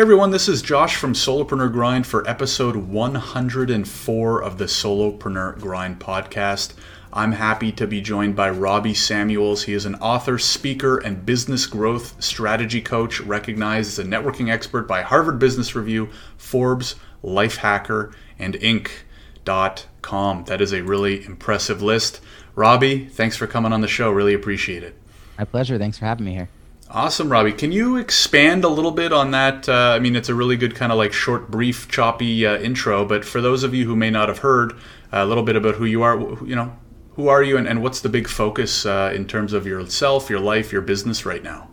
Hey everyone, this is Josh from Solopreneur Grind for episode 104 of the Solopreneur Grind podcast. I'm happy to be joined by Robbie Samuels. He is an author, speaker, and business growth strategy coach, recognized as a networking expert by Harvard Business Review, Forbes, Lifehacker, and Inc.com. That is a really impressive list. Robbie, thanks for coming on the show. Really appreciate it. My pleasure. Thanks for having me here. Awesome, Robbie. Can you expand a little bit on that? Uh, I mean, it's a really good kind of like short, brief, choppy uh, intro. But for those of you who may not have heard uh, a little bit about who you are, you know, who are you, and, and what's the big focus uh, in terms of yourself, your life, your business right now?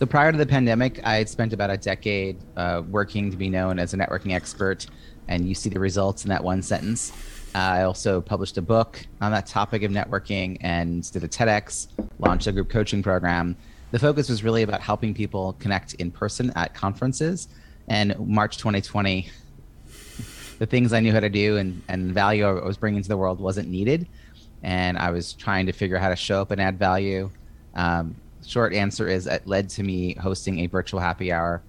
So prior to the pandemic, I had spent about a decade uh, working to be known as a networking expert, and you see the results in that one sentence. Uh, I also published a book on that topic of networking and did a TEDx, launched a group coaching program the focus was really about helping people connect in person at conferences. And March 2020, the things I knew how to do and, and value I was bringing to the world wasn't needed. And I was trying to figure out how to show up and add value. Um, short answer is it led to me hosting a virtual happy hour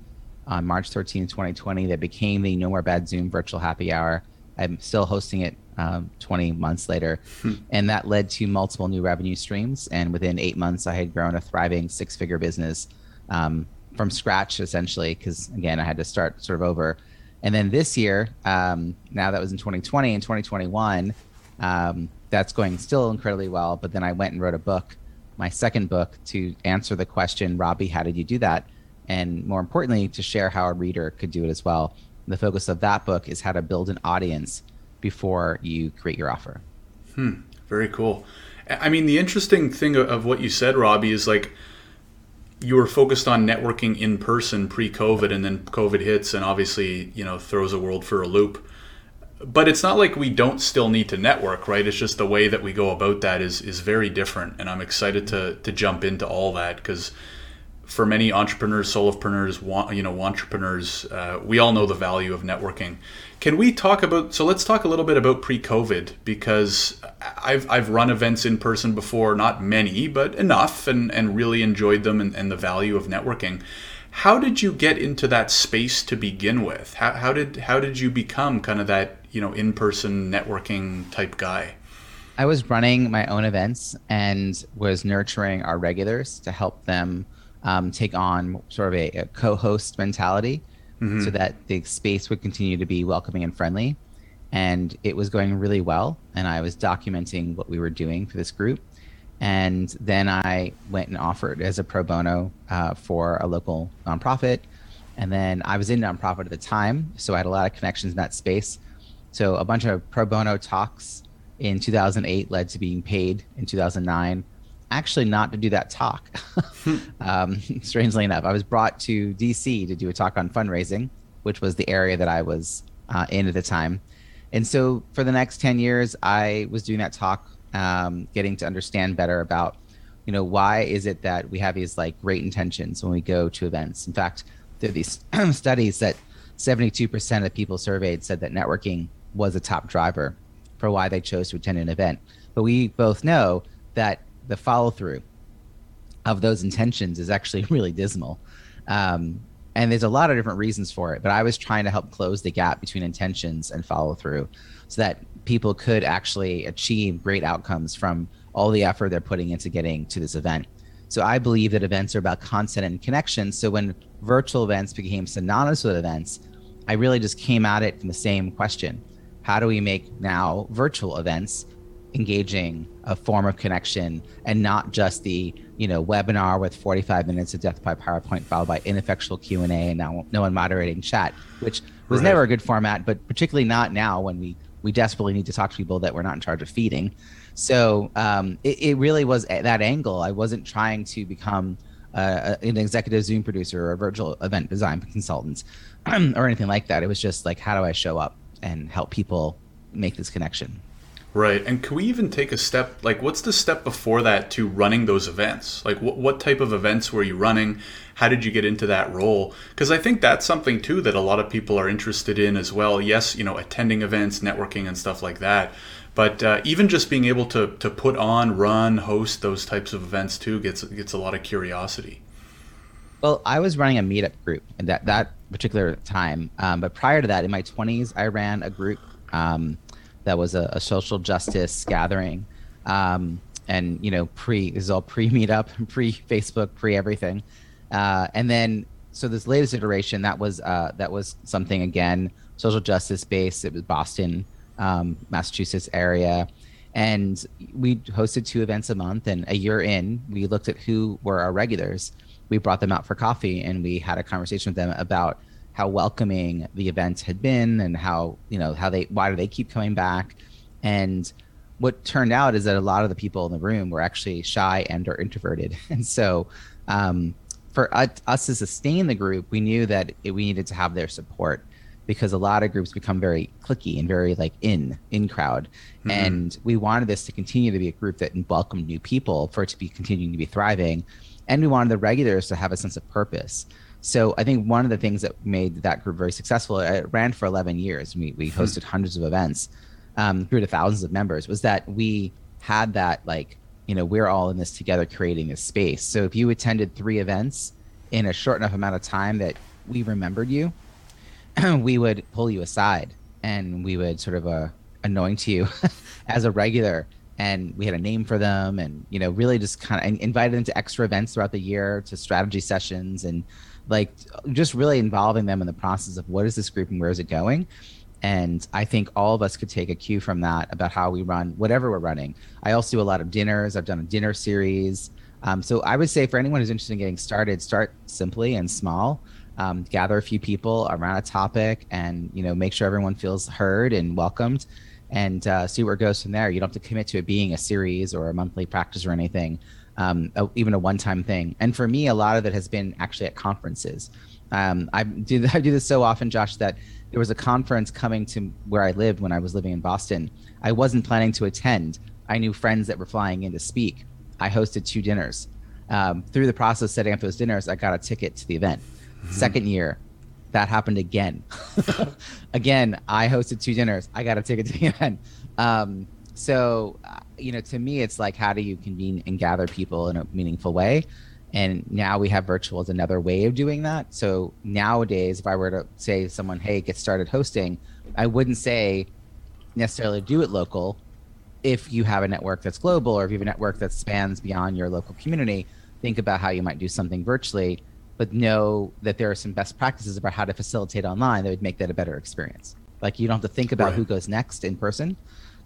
on March 13, 2020, that became the No More Bad Zoom virtual happy hour. I'm still hosting it um, 20 months later. Hmm. And that led to multiple new revenue streams. And within eight months, I had grown a thriving six figure business um, from scratch, essentially, because again, I had to start sort of over. And then this year, um, now that was in 2020 and 2021, um, that's going still incredibly well. But then I went and wrote a book, my second book, to answer the question, Robbie, how did you do that? And more importantly, to share how a reader could do it as well. The focus of that book is how to build an audience before you create your offer. Hmm. Very cool. I mean, the interesting thing of what you said, Robbie, is like you were focused on networking in person pre-COVID, and then COVID hits, and obviously, you know, throws the world for a loop. But it's not like we don't still need to network, right? It's just the way that we go about that is is very different, and I'm excited to to jump into all that because for many entrepreneurs, solopreneurs, you know, entrepreneurs, uh, we all know the value of networking. Can we talk about? So let's talk a little bit about pre-COVID because I've I've run events in person before, not many, but enough, and and really enjoyed them and, and the value of networking. How did you get into that space to begin with? How, how did how did you become kind of that you know in-person networking type guy? I was running my own events and was nurturing our regulars to help them um, take on sort of a, a co-host mentality mm-hmm. so that the space would continue to be welcoming and friendly. And it was going really well. And I was documenting what we were doing for this group. And then I went and offered as a pro bono uh, for a local nonprofit. And then I was in nonprofit at the time. So I had a lot of connections in that space. So a bunch of pro bono talks in 2008 led to being paid in 2009 actually not to do that talk. um, strangely enough, I was brought to DC to do a talk on fundraising, which was the area that I was uh, in at the time. And so for the next 10 years, I was doing that talk, um, getting to understand better about, you know, why is it that we have these like great intentions when we go to events? In fact, there are these studies that 72% of people surveyed said that networking was a top driver for why they chose to attend an event. But we both know that the follow through of those intentions is actually really dismal. Um, and there's a lot of different reasons for it, but I was trying to help close the gap between intentions and follow through so that people could actually achieve great outcomes from all the effort they're putting into getting to this event. So I believe that events are about content and connection. So when virtual events became synonymous with events, I really just came at it from the same question. How do we make now virtual events engaging a form of connection and not just the you know webinar with 45 minutes of death by powerpoint followed by ineffectual q&a and now no one moderating chat which was right. never a good format but particularly not now when we we desperately need to talk to people that we're not in charge of feeding. So um, it, it, really was at that angle. I wasn't trying to become uh, an executive zoom producer or a virtual event design consultant or anything like that. It was just like how do i show up and help people make this connection Right. And can we even take a step like what's the step before that to running those events? Like what what type of events were you running? How did you get into that role? Cuz I think that's something too that a lot of people are interested in as well. Yes, you know, attending events, networking and stuff like that. But uh, even just being able to to put on, run, host those types of events too gets gets a lot of curiosity. Well, I was running a meetup group at that that particular time, um, but prior to that, in my 20s, I ran a group um, that was a, a, social justice gathering, um, and you know, pre this is all pre meetup, pre Facebook, pre everything, uh, and then so this latest iteration that was uh, that was something again social justice based. It was Boston, um, Massachusetts area. And we hosted two events a month and a year in we looked at who were our regulars. We brought them out for coffee and we had a conversation with them about how welcoming the event had been and how you know how they why do they keep coming back? And what turned out is that a lot of the people in the room were actually shy and or introverted. And so um, for us to sustain the group we knew that it, we needed to have their support because a lot of groups become very cliquey and very like in in crowd. Mm-hmm. and we wanted this to continue to be a group that welcomed new people for it to be continuing to be thriving. And we wanted the regulars to have a sense of purpose so i think one of the things that made that group very successful it ran for 11 years. We, we hmm. hosted hundreds of events um, grew to thousands of members was that we had that like you know we're all in this together creating this space. So if you attended three events in a short enough amount of time that we remembered you we would pull you aside and we would sort of uh, anoint you as a regular. And we had a name for them and you know really just kind of invited them to extra events throughout the year to strategy sessions and like just really involving them in the process of what is this group and where is it going. And i think all of us could take a cue from that about how we run whatever we're running. I also do a lot of dinners. I've done a dinner series. Um, so i would say for anyone who's interested in getting started start simply and small. Um, gather a few people around a topic and you know make sure everyone feels heard and welcomed and uh, see where it goes from there. You don't have to commit to it being a series or a monthly practice or anything um, even a one-time thing and for me a lot of it has been actually at conferences um, I, do, I do this so often josh that there was a conference coming to where i lived when i was living in boston i wasn't planning to attend i knew friends that were flying in to speak i hosted two dinners um, through the process of setting up those dinners i got a ticket to the event Mm-hmm. Second year, that happened again. again, I hosted two dinners. I got a ticket to the event. Um, so, you know, to me, it's like, how do you convene and gather people in a meaningful way? And now we have virtual as another way of doing that. So nowadays, if I were to say to someone, hey, get started hosting, I wouldn't say necessarily do it local. If you have a network that's global or if you have a network that spans beyond your local community, think about how you might do something virtually but know that there are some best practices about how to facilitate online that would make that a better experience. Like you don't have to think about right. who goes next in person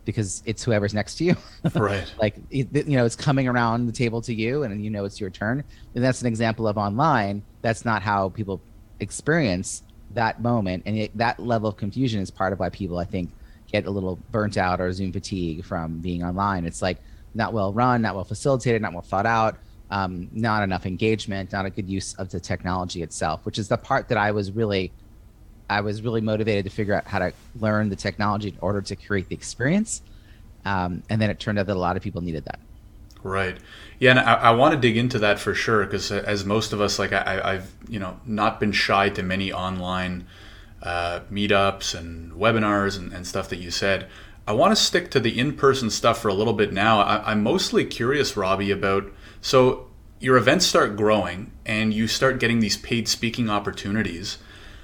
because it's whoever's next to you. right. Like you know, it's coming around the table to you, and you know it's your turn. And that's an example of online. That's not how people experience that moment, and it, that level of confusion is part of why people, I think, get a little burnt out or Zoom fatigue from being online. It's like not well run, not well facilitated, not well thought out um, not enough engagement, not a good use of the technology itself, which is the part that I was really, I was really motivated to figure out how to learn the technology in order to create the experience. Um, and then it turned out that a lot of people needed that. Right. Yeah, and I, I want to dig into that for sure because as most of us, like I, have you know not been shy to many online uh, meetups and webinars and, and stuff that you said. I want to stick to the in-person stuff for a little bit now. I, I'm mostly curious, Robbie, about so your events start growing and you start getting these paid speaking opportunities.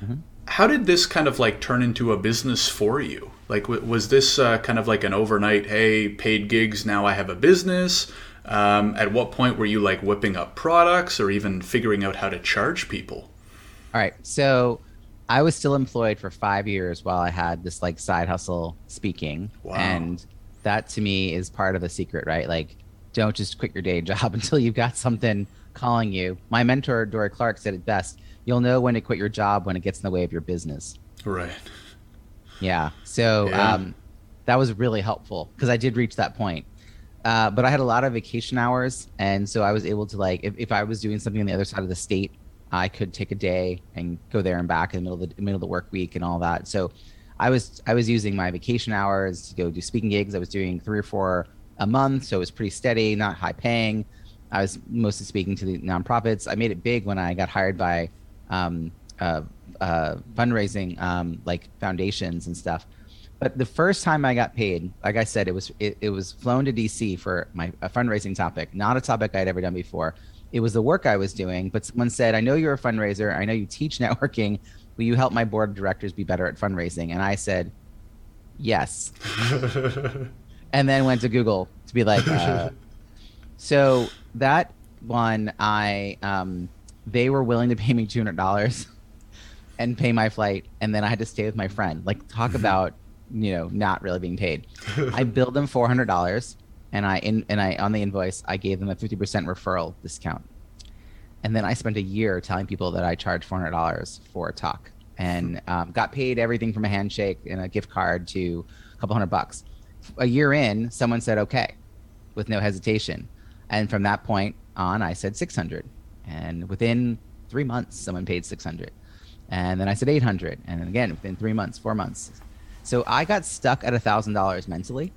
Mm-hmm. How did this kind of like turn into a business for you? Like, was this uh, kind of like an overnight, hey, paid gigs, now I have a business? Um, at what point were you like whipping up products or even figuring out how to charge people? All right. So I was still employed for five years while I had this like side hustle speaking. Wow. And that to me is part of the secret, right? Like, don't just quit your day job until you've got something calling you. My mentor, Dorie Clark, said it best you'll know when to quit your job when it gets in the way of your business. Right. Yeah. So yeah. Um, that was really helpful because I did reach that point. Uh, but I had a lot of vacation hours. And so I was able to, like, if, if I was doing something on the other side of the state, I could take a day and go there and back in the middle of the middle of the work week and all that. So I was I was using my vacation hours to go do speaking gigs. I was doing three or four a month, so it was pretty steady, not high paying. I was mostly speaking to the nonprofits. I made it big when I got hired by um, uh, uh, fundraising, um, like foundations and stuff. But the first time I got paid, like I said, it was it, it was flown to DC for my a fundraising topic, not a topic I'd ever done before. it was the work I was doing. But someone said, I know you're a fundraiser. I know you teach networking. Will you help my board of directors be better at fundraising? And I said, yes. and then went to Google to be like, uh, so that one, I, um, they were willing to pay me $200 and pay my flight. And then I had to stay with my friend. Like, talk about, you know, not really being paid. I billed them $400 and I in and I on the invoice I gave them a fifty percent referral discount, and then I spent a year telling people that I charged four hundred dollars for a talk, and um, got paid everything from a handshake and a gift card to a couple hundred bucks. A year in, someone said okay, with no hesitation, and from that point on, I said six hundred, and within three months, someone paid six hundred, and then I said eight hundred, and then again within three months, four months. So I got stuck at a thousand dollars mentally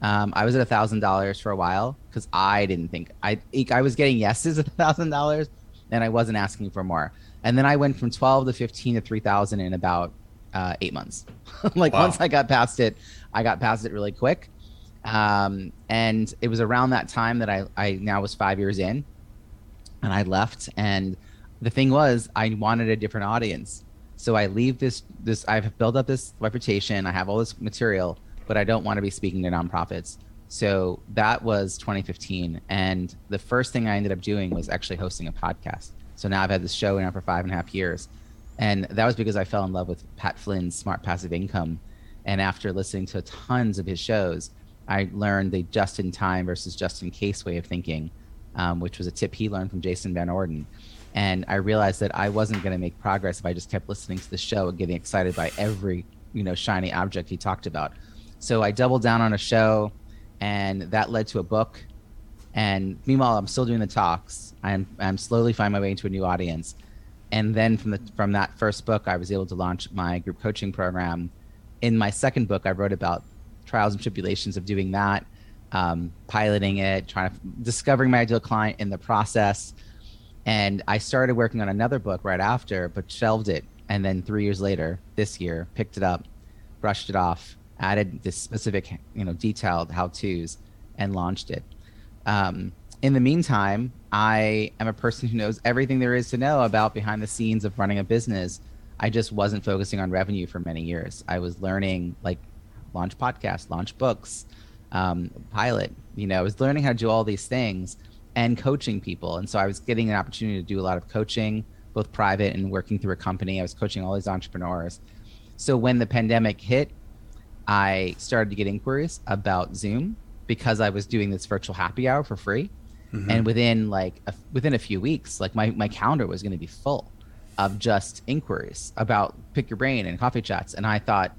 um, I was at a thousand dollars for a while because I didn't think I I was getting yeses at a thousand dollars, and I wasn't asking for more. And then I went from twelve to fifteen to three thousand in about uh, eight months. like wow. once I got past it, I got past it really quick. Um, and it was around that time that I I now was five years in, and I left. And the thing was, I wanted a different audience. So I leave this this I've built up this reputation. I have all this material but I don't want to be speaking to nonprofits. So that was 2015. And the first thing I ended up doing was actually hosting a podcast. So now I've had this show now for five and a half years. And that was because I fell in love with Pat Flynn's Smart Passive Income. And after listening to tons of his shows, I learned the just in time versus just in case way of thinking, um, which was a tip he learned from Jason Van Orden. And I realized that I wasn't going to make progress if I just kept listening to the show and getting excited by every, you know, shiny object he talked about. So I doubled down on a show, and that led to a book. And meanwhile, I'm still doing the talks. I'm I'm slowly finding my way into a new audience. And then from the from that first book, I was able to launch my group coaching program. In my second book, I wrote about trials and tribulations of doing that, um, piloting it, trying to discovering my ideal client in the process. And I started working on another book right after, but shelved it. And then three years later, this year, picked it up, brushed it off, added this specific, you know, detailed how tos and launched it. Um, in the meantime, I am a person who knows everything there is to know about behind the scenes of running a business. I just wasn't focusing on revenue for many years. I was learning like launch podcasts, launch books, um, pilot. You know, I was learning how to do all these things and coaching people. And so I was getting an opportunity to do a lot of coaching, both private and working through a company. I was coaching all these entrepreneurs. So when the pandemic hit, I started to get inquiries about Zoom because I was doing this virtual happy hour for free. Mm-hmm. And within like a, within a few weeks, like my, my calendar was going to be full of just inquiries about pick your brain and coffee chats. And I thought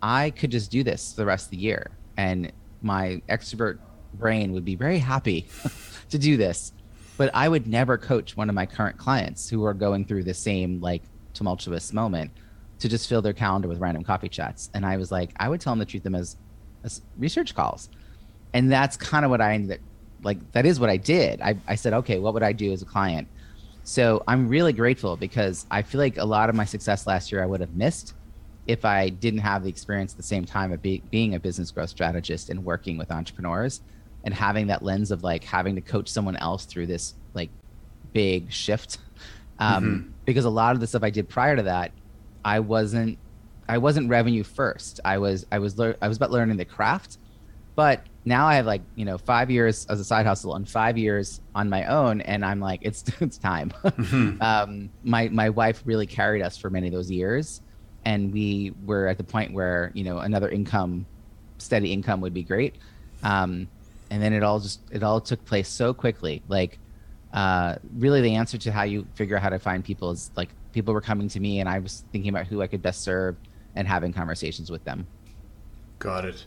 I could just do this the rest of the year. And my extrovert brain would be very happy to do this. But I would never coach one of my current clients who are going through the same like tumultuous moment to just fill their calendar with random coffee chats. And I was like, I would tell them to treat them as, as research calls. And that's kind of what I ended up, like, that is what I did. I, I said, okay, what would I do as a client? So I'm really grateful because I feel like a lot of my success last year I would have missed if I didn't have the experience at the same time of be, being a business growth strategist and working with entrepreneurs and having that lens of like having to coach someone else through this like big shift. Um, mm-hmm. Because a lot of the stuff I did prior to that I wasn't I wasn't revenue first. I was I was lear- I was about learning the craft, but now I have like you know five years as a side hustle and five years on my own, and I'm like it's it's time. Mm-hmm. um, my my wife really carried us for many of those years, and we were at the point where you know another income, steady income would be great. Um, and then it all just it all took place so quickly. Like uh, really, the answer to how you figure out how to find people is like people were coming to me and I was thinking about who I could best serve and having conversations with them. Got it.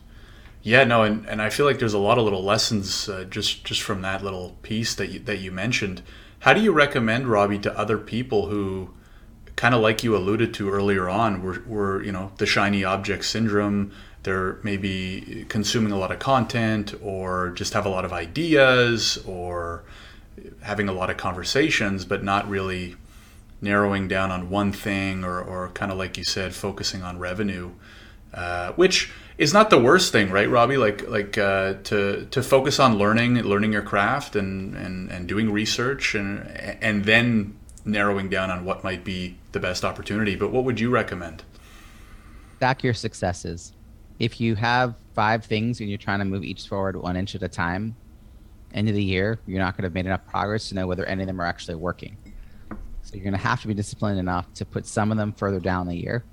Yeah, no, and, and I feel like there's a lot of little lessons uh, just just from that little piece that you, that you mentioned. How do you recommend Robbie to other people who, kind of like you alluded to earlier on, were, were you know the shiny object syndrome? They're maybe consuming a lot of content, or just have a lot of ideas, or having a lot of conversations, but not really narrowing down on one thing or, or kind of like you said focusing on revenue uh, which is not the worst thing, right, Robbie? Like like uh, to to focus on learning, learning your craft, and and and doing research, and and then narrowing down on what might be the best opportunity. But what would you recommend? Stack your successes. If you have five things and you're trying to move each forward one inch at a time, end of the year, you're not going to have made enough progress to know whether any of them are actually working. So you're going to have to be disciplined enough to put some of them further down the year.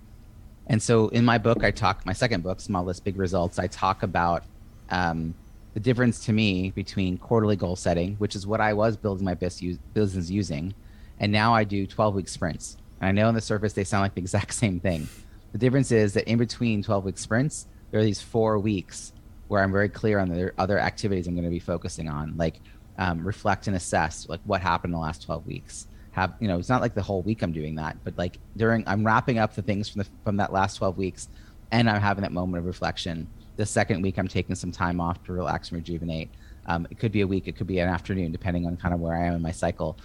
And so in my book, I talk, my second book, Small List, Big Results, I talk about um, the difference to me between quarterly goal setting, which is what I was building my business using, and now I do 12 week sprints. And I know on the surface they sound like the exact same thing. The difference is that in between 12 week sprints, there are these four weeks where I'm very clear on the other activities I'm going to be focusing on, like um, reflect and assess, like what happened in the last 12 weeks. Have you know? It's not like the whole week I'm doing that, but like during I'm wrapping up the things from the from that last 12 weeks, and I'm having that moment of reflection. The second week I'm taking some time off to relax and rejuvenate. Um, it could be a week, it could be an afternoon, depending on kind of where I am in my cycle.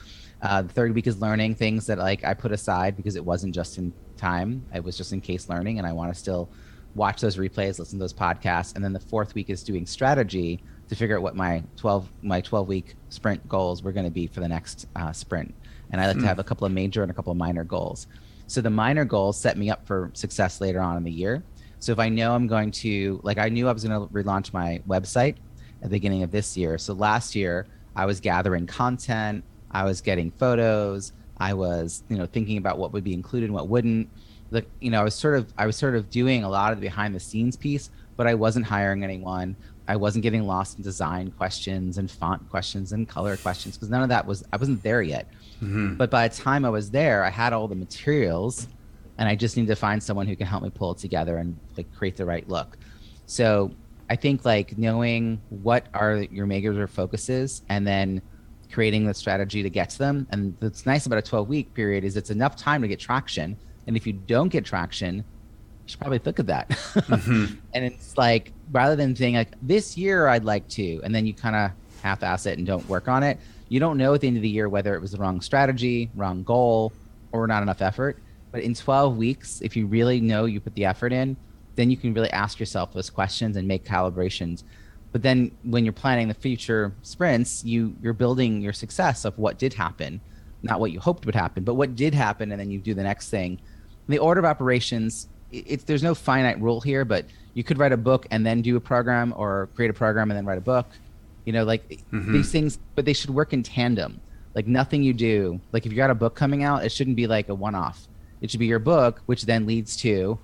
Uh, the third week is learning things that like I put aside because it wasn't just in time; it was just in case learning, and I want to still watch those replays, listen to those podcasts, and then the fourth week is doing strategy to figure out what my 12 my 12 week sprint goals were going to be for the next uh, sprint. And I like mm. to hmm. have a couple of major and a couple of minor goals. So the minor goals set me up for success later on in the year. So if I know I'm going to like I knew I was going to relaunch my website at the beginning of this year. So last year I was gathering content, I was getting photos, I was, you know, thinking about what would be included and what wouldn't the you know I was sort of I was sort of doing a lot of the behind the scenes piece, but I wasn't hiring anyone. I wasn't getting lost in design questions and font questions and color questions because none of that was I wasn't there yet. Mm-hmm. But by the time I was there, I had all the materials, and I just need to find someone who can help me pull it together and like create the right look. So I think like knowing what are your major focuses and then creating the strategy to get to them. And what's nice about a 12 week period is it's enough time to get traction and if you don't get traction, you should probably look at that. Mm-hmm. and it's like rather than saying like this year I'd like to, and then you kind of half-ass it and don't work on it. You don't know at the end of the year whether it was the wrong strategy, wrong goal, or not enough effort. But in 12 weeks, if you really know you put the effort in, then you can really ask yourself those questions and make calibrations. But then when you're planning the future sprints, you you're building your success of what did happen, not what you hoped would happen, but what did happen, and then you do the next thing. The order of operations it's there's no finite rule here but you could write a book and then do a program or create a program and then write a book. You know like mm-hmm. these things but they should work in tandem. Like nothing you do like if you got a book coming out it shouldn't be like a one-off. It should be your book which then leads to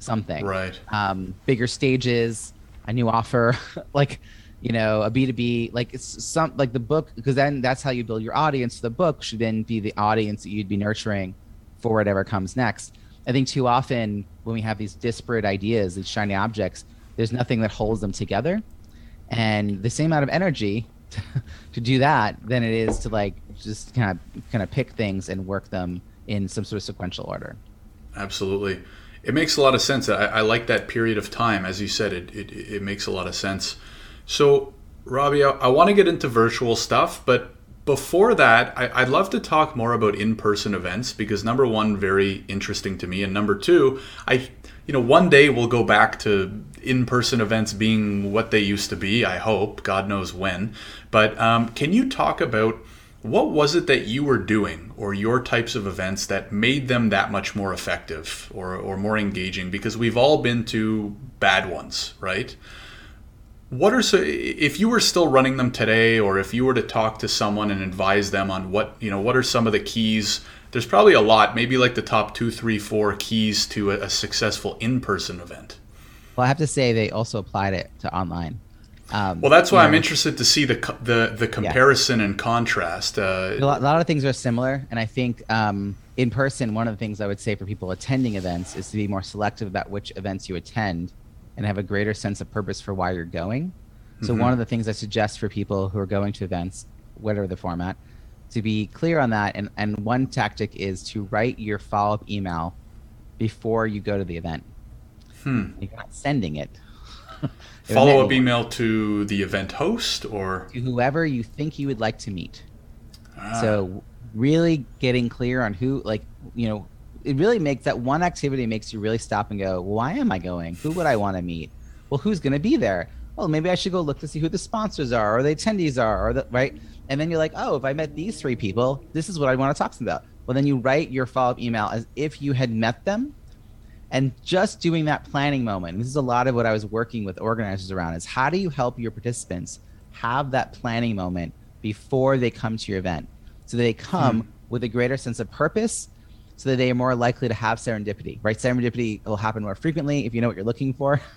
something. Right. Um, bigger stages a new offer like you know a b2b like it's some like the book because then that's how you build your audience the book should then be the audience that you'd be nurturing for whatever comes next. I think too often when we have these disparate ideas, these shiny objects, there's nothing that holds them together. And the same amount of energy to, to do that than it is to like just kind of kind of pick things and work them in some sort of sequential order. Absolutely. It makes a lot of sense. I, I like that period of time. As you said, it, it, it makes a lot of sense. So, Robbie, I, I want to get into virtual stuff, but before that, I, would love to talk more about in-person events because number one, very interesting to me, and number two, I, you know, one day we'll go back to in-person events being what they used to be. I hope, God knows when. But um, can you talk about what was it that you were doing, or your types of events that made them that much more effective or or more engaging? Because we've all been to bad ones, right? what are so if you were still running them today or if you were to talk to someone and advise them on what you know what are some of the keys there's probably a lot maybe like the top two three four keys to a, a successful in-person event well i have to say they also applied it to online um, well that's why i'm interested to see the the, the comparison yeah. and contrast uh, a, lot, a, lot, of things are similar and i think um, in person one of the things i would say for people attending events is to be more selective about which events you attend and have a greater sense of purpose for why you're going. So mm-hmm. one of the things I suggest for people who are going to events, whatever the format, to be clear on that. And, and one tactic is to write your follow up email before you go to the event. Hmm. You're not sending it. follow up email to the event host or to whoever you think you would like to meet. Ah. So really getting clear on who, like, you know, it really makes that one activity makes you really stop and go, why am I going? Who would I want to meet? Well, who's going to be there? Well, maybe I should go look to see who the sponsors are or the attendees are or the right. And then you're like, oh, if I met these three people, this is what I want to talk to them about. Well, then you write your follow up email as if you had met them. And just doing that planning moment, this is a lot of what I was working with organizers around is how do you help your participants have that planning moment before they come to your event so they come hmm. with a greater sense of purpose so that they are more likely to have serendipity, right? Serendipity will happen more frequently if you know what you're looking for.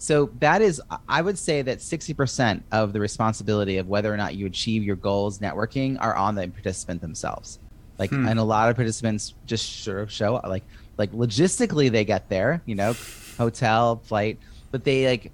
So that is, I would say that 60% of the responsibility of whether or not you achieve your goals networking are on the participant themselves. Like, hmm. and a lot of participants just sort of show like, like logistically they get there, you know, hotel, flight, but they like,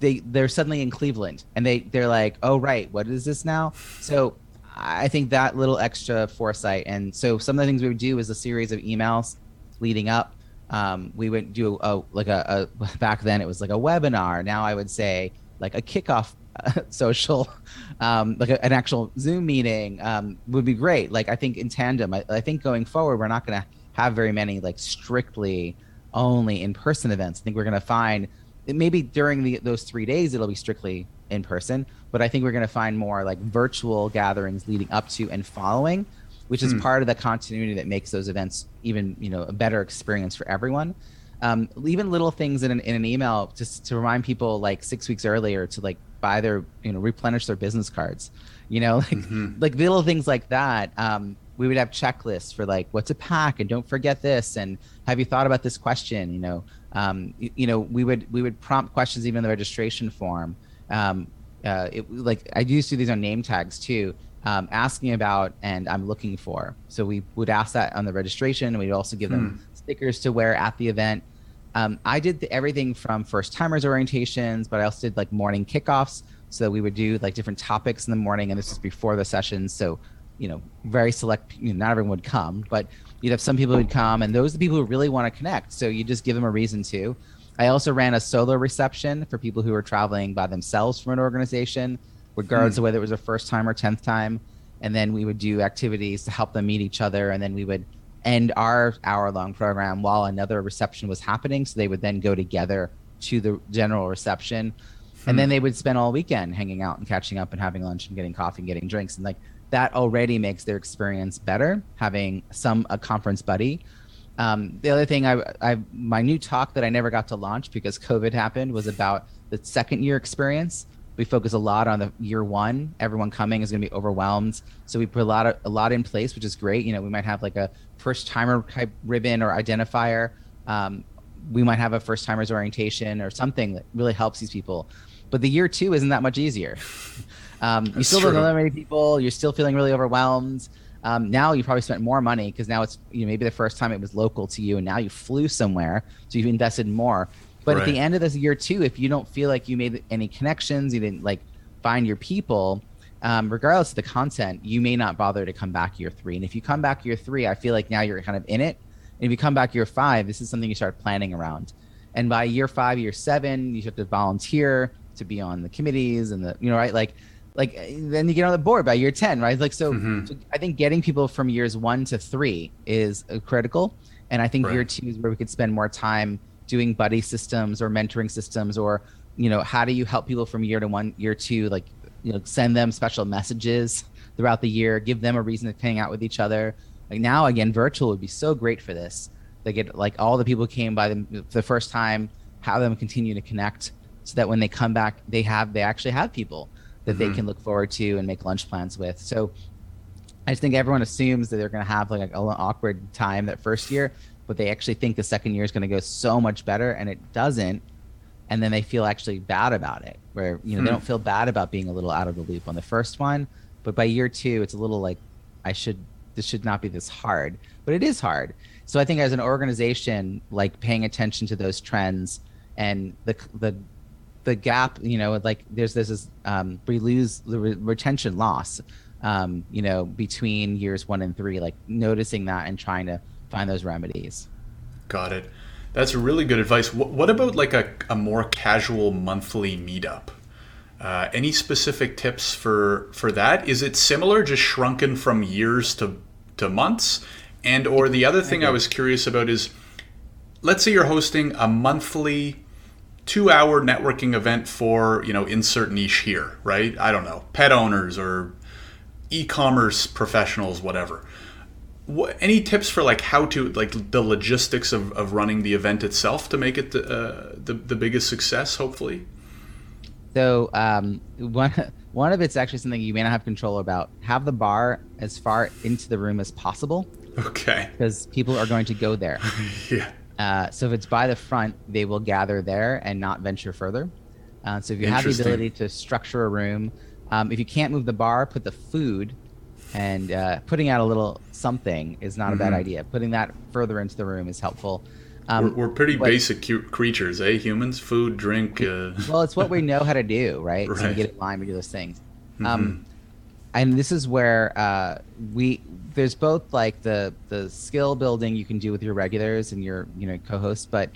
they they're suddenly in Cleveland and they they're like, oh right, what is this now? So I think that little extra foresight, and so some of the things we would do is a series of emails leading up. Um, we would do a, like a, a, back then it was like a webinar. Now I would say like a kickoff social, um, like a, an actual Zoom meeting um, would be great. Like I think in tandem, I, I think going forward we're not going to have very many like strictly only in person events. I think we're going to find maybe during the, those three days it'll be strictly in person but i think we're going to find more like virtual gatherings leading up to and following which is mm. part of the continuity that makes those events even you know a better experience for everyone um, even little things in an, in an email just to remind people like six weeks earlier to like buy their you know replenish their business cards you know like mm-hmm. like little things like that um, we would have checklists for like what to pack and don't forget this and have you thought about this question you know um, you, you, know we would we would prompt questions even in the registration form um, uh, it, like I used to do these on name tags too, um, asking about and I'm looking for. So we would ask that on the registration, and we'd also give them hmm. stickers to wear at the event. Um, I did the, everything from first timers orientations, but I also did like morning kickoffs. So we would do like different topics in the morning, and this was before the sessions. So you know, very select. You know, not everyone would come, but you'd have some people who'd come, and those are the people who really want to connect. So you just give them a reason to. I also ran a solo reception for people who were traveling by themselves from an organization, regardless mm. of whether it was a first time or 10th time. And then we would do activities to help them meet each other. And then we would end our hour long program while another reception was happening. So they would then go together to the general reception. Mm. And then hmm. they would spend all weekend hanging out and catching up and having lunch and getting coffee and getting drinks. And like that already makes their experience better having some a conference buddy um, the other thing, I, I my new talk that I never got to launch because COVID happened was about the second year experience. We focus a lot on the year one. Everyone coming is going to be overwhelmed, so we put a lot of a lot in place, which is great. You know, we might have like a first timer type ribbon or identifier. Um, we might have a first timers orientation or something that really helps these people. But the year two isn't that much easier. Um, you still true. don't know that many people. You're still feeling really overwhelmed. Um, now you probably spent more money because now it's you know maybe the first time it was local to you, and now you flew somewhere, so you've invested more. But right. at the end of this year too, if you don't feel like you made any connections, you didn't like find your people, um, regardless of the content, you may not bother to come back year three. And if you come back year three, I feel like now you're kind of in it. And if you come back year five, this is something you start planning around. And by year five, year seven, you have to volunteer to be on the committees and the you know right like like then you get on the board by year 10 right? Like so, mm-hmm. so i think getting people from years one to three is uh, critical. And i think right. year two is where we could spend more time doing buddy systems or mentoring systems or you know how do you help people from year to one year two like you know send them special messages throughout the year give them a reason to hang out with each other. Like now again virtual would be so great for this. They get like all the people came by them for the first time have them continue to connect so that when they come back they have they actually have people that mm-hmm. they can look forward to and make lunch plans with. So I just think everyone assumes that they're going to have like an awkward time that first year, but they actually think the second year is going to go so much better, and it doesn't. And then they feel actually bad about it, where you know mm. they hmm. don't feel bad about being a little out of the loop on the first one, but by year two, it's a little like I should this should not be this hard, but it is hard. So I think as an organization, like paying attention to those trends and the the the gap, you know, like there's there's this um, we lose the re- retention loss, um, you know, between years one and three. Like noticing that and trying to find those remedies. Got it. That's really good advice. What, what about like a, a more casual monthly meetup? Uh, any specific tips for for that? Is it similar, just shrunken from years to to months? And or the other thing I was curious about is let's say you're hosting a monthly two hour networking event for, you know, insert niche here, right? I don't know, pet owners or e commerce professionals, whatever. What, any tips for like how to like the logistics of, of running the event itself to make it the, uh, the, the biggest success hopefully so um, one one of it's actually something you may not have control about. Have the bar as far into the room as possible. Okay. Because people are going to go there. yeah. Uh, so if it's by the front, they will gather there and not venture further. Uh, so if you have the ability to structure a room, um, if you can't move the bar, put the food, and uh, putting out a little something is not mm-hmm. a bad mm-hmm. idea. Putting that further into the room is helpful. Um, we're, we're, pretty but, basic cu- creatures, eh? Humans, food, drink. Uh... Well, it's what we know how to do, right? right. So we get in line, we do those things. Mm-hmm. Um, and this is where uh, we there's both like the the skill building you can do with your regulars and your you know co-hosts, but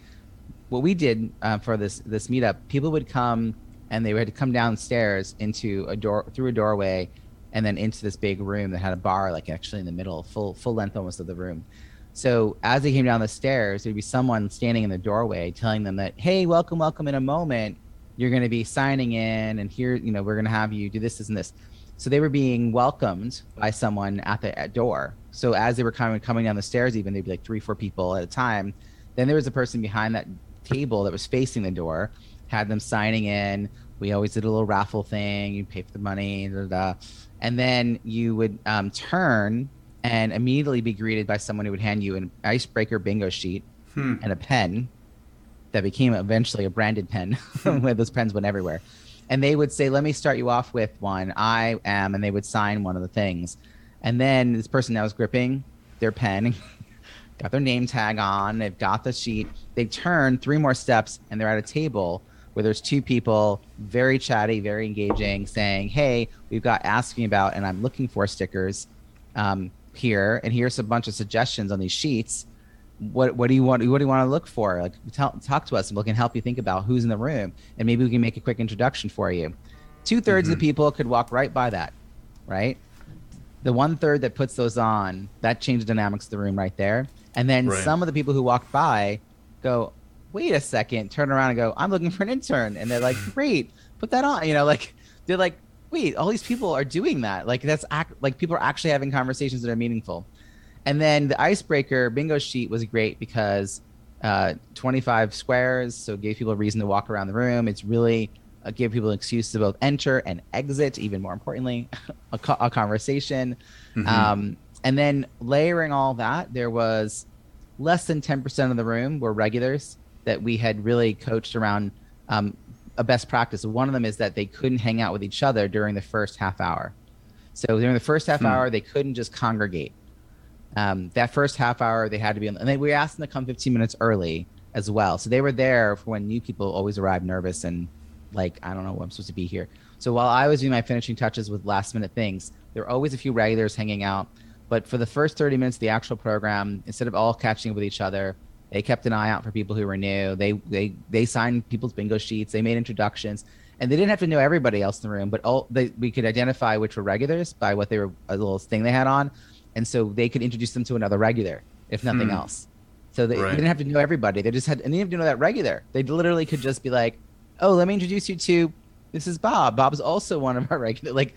what we did uh, for this this meetup, people would come and they had to come downstairs into a door through a doorway, and then into this big room that had a bar like actually in the middle, full full length almost of the room. So as they came down the stairs, there'd be someone standing in the doorway telling them that, "Hey, welcome, welcome. In a moment, you're going to be signing in, and here, you know, we're going to have you do this, this, and this." So they were being welcomed by someone at the at door. So as they were coming coming down the stairs, even they'd be like three, four people at a time. Then there was a person behind that table that was facing the door, had them signing in. We always did a little raffle thing. You pay for the money, da, da, da. and then you would um, turn and immediately be greeted by someone who would hand you an icebreaker bingo sheet hmm. and a pen that became eventually a branded pen where those pens went everywhere. And they would say let me start you off with one. I am and they would sign one of the things. And then this person now is gripping their pen got their name tag on they've got the sheet they turn three more steps and they're at a table where there's two people very chatty very engaging saying hey we've got asking about and i'm looking for stickers um, here and here's a bunch of suggestions on these sheets what what do you want what do you want to look for like tell, talk to us and we can help you think about who's in the room and maybe we can make a quick introduction for you two-thirds mm-hmm. of the mm-hmm. people could walk right by that right the one third that puts those on that changes dynamics of the room right there and then right. some of the people who walk by go wait a second turn around and go i'm looking for an intern and they're like great put that on you know like they're like wait, all these people are doing that. Like that's act like people are actually having conversations that are meaningful. And then the icebreaker bingo sheet was great because uh, 25 squares, so it gave people a reason to walk around the room. It's really uh, gave people an excuse to both enter and exit. Even more importantly, a, co- a conversation. Mm-hmm. Um, and then layering all that, there was less than 10% of the room were regulars that we had really coached around um, a best practice. One of them is that they couldn't hang out with each other during the first half hour. So during the first half hmm. hour, they couldn't just congregate. Um, that first half hour, they had to be, on, and then we asked them to come 15 minutes early as well. So they were there for when new people always arrive nervous and like, I don't know, I'm supposed to be here. So while I was doing my finishing touches with last minute things, there were always a few regulars hanging out. But for the first 30 minutes of the actual program, instead of all catching up with each other, they kept an eye out for people who were new. They they they signed people's bingo sheets. They made introductions, and they didn't have to know everybody else in the room, but all they we could identify which were regulars by what they were a little thing they had on, and so they could introduce them to another regular if nothing hmm. else. So they, right. they, didn't have to know everybody. They just had and they didn't have to know that regular. They literally could just be like, "Oh, let me introduce you to this is Bob. Bob's also one of our regular like,"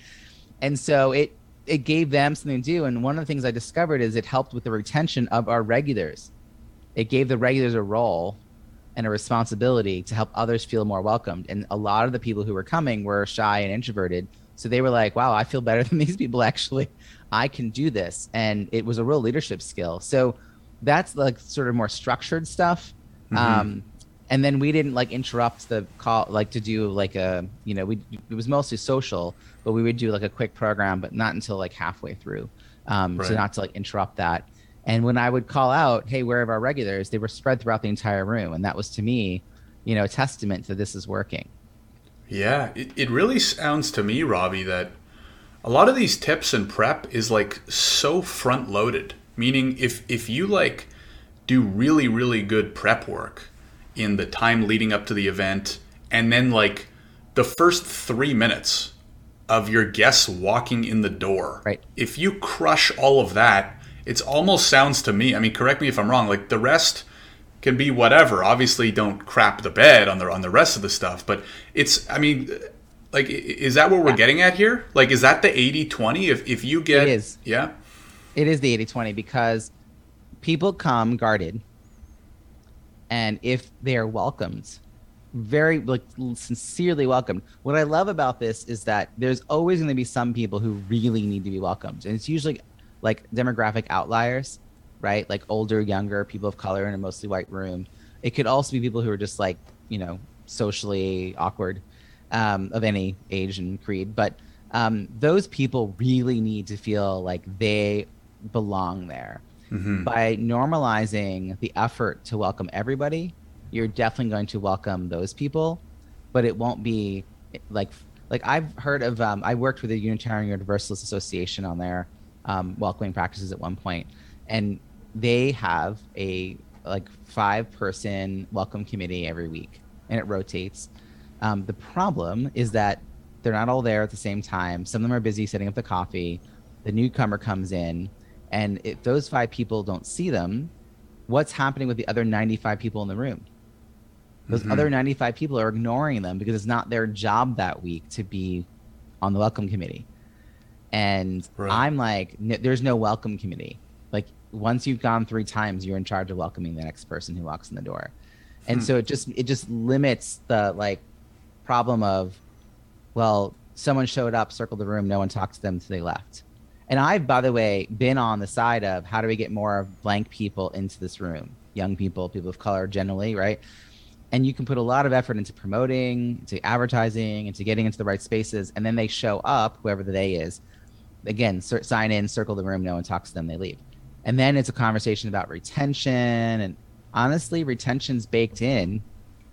and so it it gave them something to do. And one of the things I discovered is it helped with the retention of our regulars it gave the regulars a role and a responsibility to help others feel more welcomed. And a lot of the people who were coming were shy and introverted. So they were like, wow, I feel better than these people actually. I can do this. And it was a real leadership skill. So that's like sort of more structured stuff. Mm-hmm. Um, and then we didn't like interrupt the call, like to do like a, you know, we, it was mostly social, but we would do like a quick program, but not until like halfway through. Um, right. So not to like interrupt that. And when I would call out, "Hey, where are our regulars?" they were spread throughout the entire room, and that was to me, you know, a testament that this is working. Yeah, it, it really sounds to me, Robbie, that a lot of these tips and prep is like so front loaded. Meaning, if if you like do really really good prep work in the time leading up to the event, and then like the first three minutes of your guests walking in the door, right? If you crush all of that it's almost sounds to me. I mean, correct me if I'm wrong. Like the rest can be whatever. Obviously, don't crap the bed on the on the rest of the stuff. But it's. I mean, like, is that what we're yeah. getting at here? Like, is that the 80-20? If if you get, it is. Yeah, it is the 80-20 because people come guarded, and if they are welcomed, very like sincerely welcomed. What I love about this is that there's always going to be some people who really need to be welcomed, and it's usually like demographic outliers right? Like older, younger, people of color in a mostly white room. It could also be people who are just like, you know, socially awkward um, of any age and creed. But um, those people really need to feel like they belong there. Mm-hmm. By normalizing the effort to welcome everybody, you're definitely going to welcome those people, but it won't be like like I've heard of. Um, I worked with the Unitarian Universalist Association on their um, welcoming practices at one point, and they have a like five person welcome committee every week and it rotates. Um, the problem is that they're not all there at the same time. Some of them are busy setting up the coffee. The newcomer comes in, and if those five people don't see them, what's happening with the other 95 people in the room? Those mm-hmm. other 95 people are ignoring them because it's not their job that week to be on the welcome committee. And right. I'm like, there's no welcome committee Like, once you've gone three times, you're in charge of welcoming the next person who walks in the door. And hmm. so it just it just limits the like problem of, well, someone showed up, circled the room, no one talked to them until they left. And I've, by the way, been on the side of how do we get more blank people into this room, young people, people of color generally, right? And you can put a lot of effort into promoting, into advertising, into getting into the right spaces, and then they show up, whoever the day is. Again, sign in, circle the room, no one talks to them, they leave and then it's a conversation about retention and honestly retention's baked in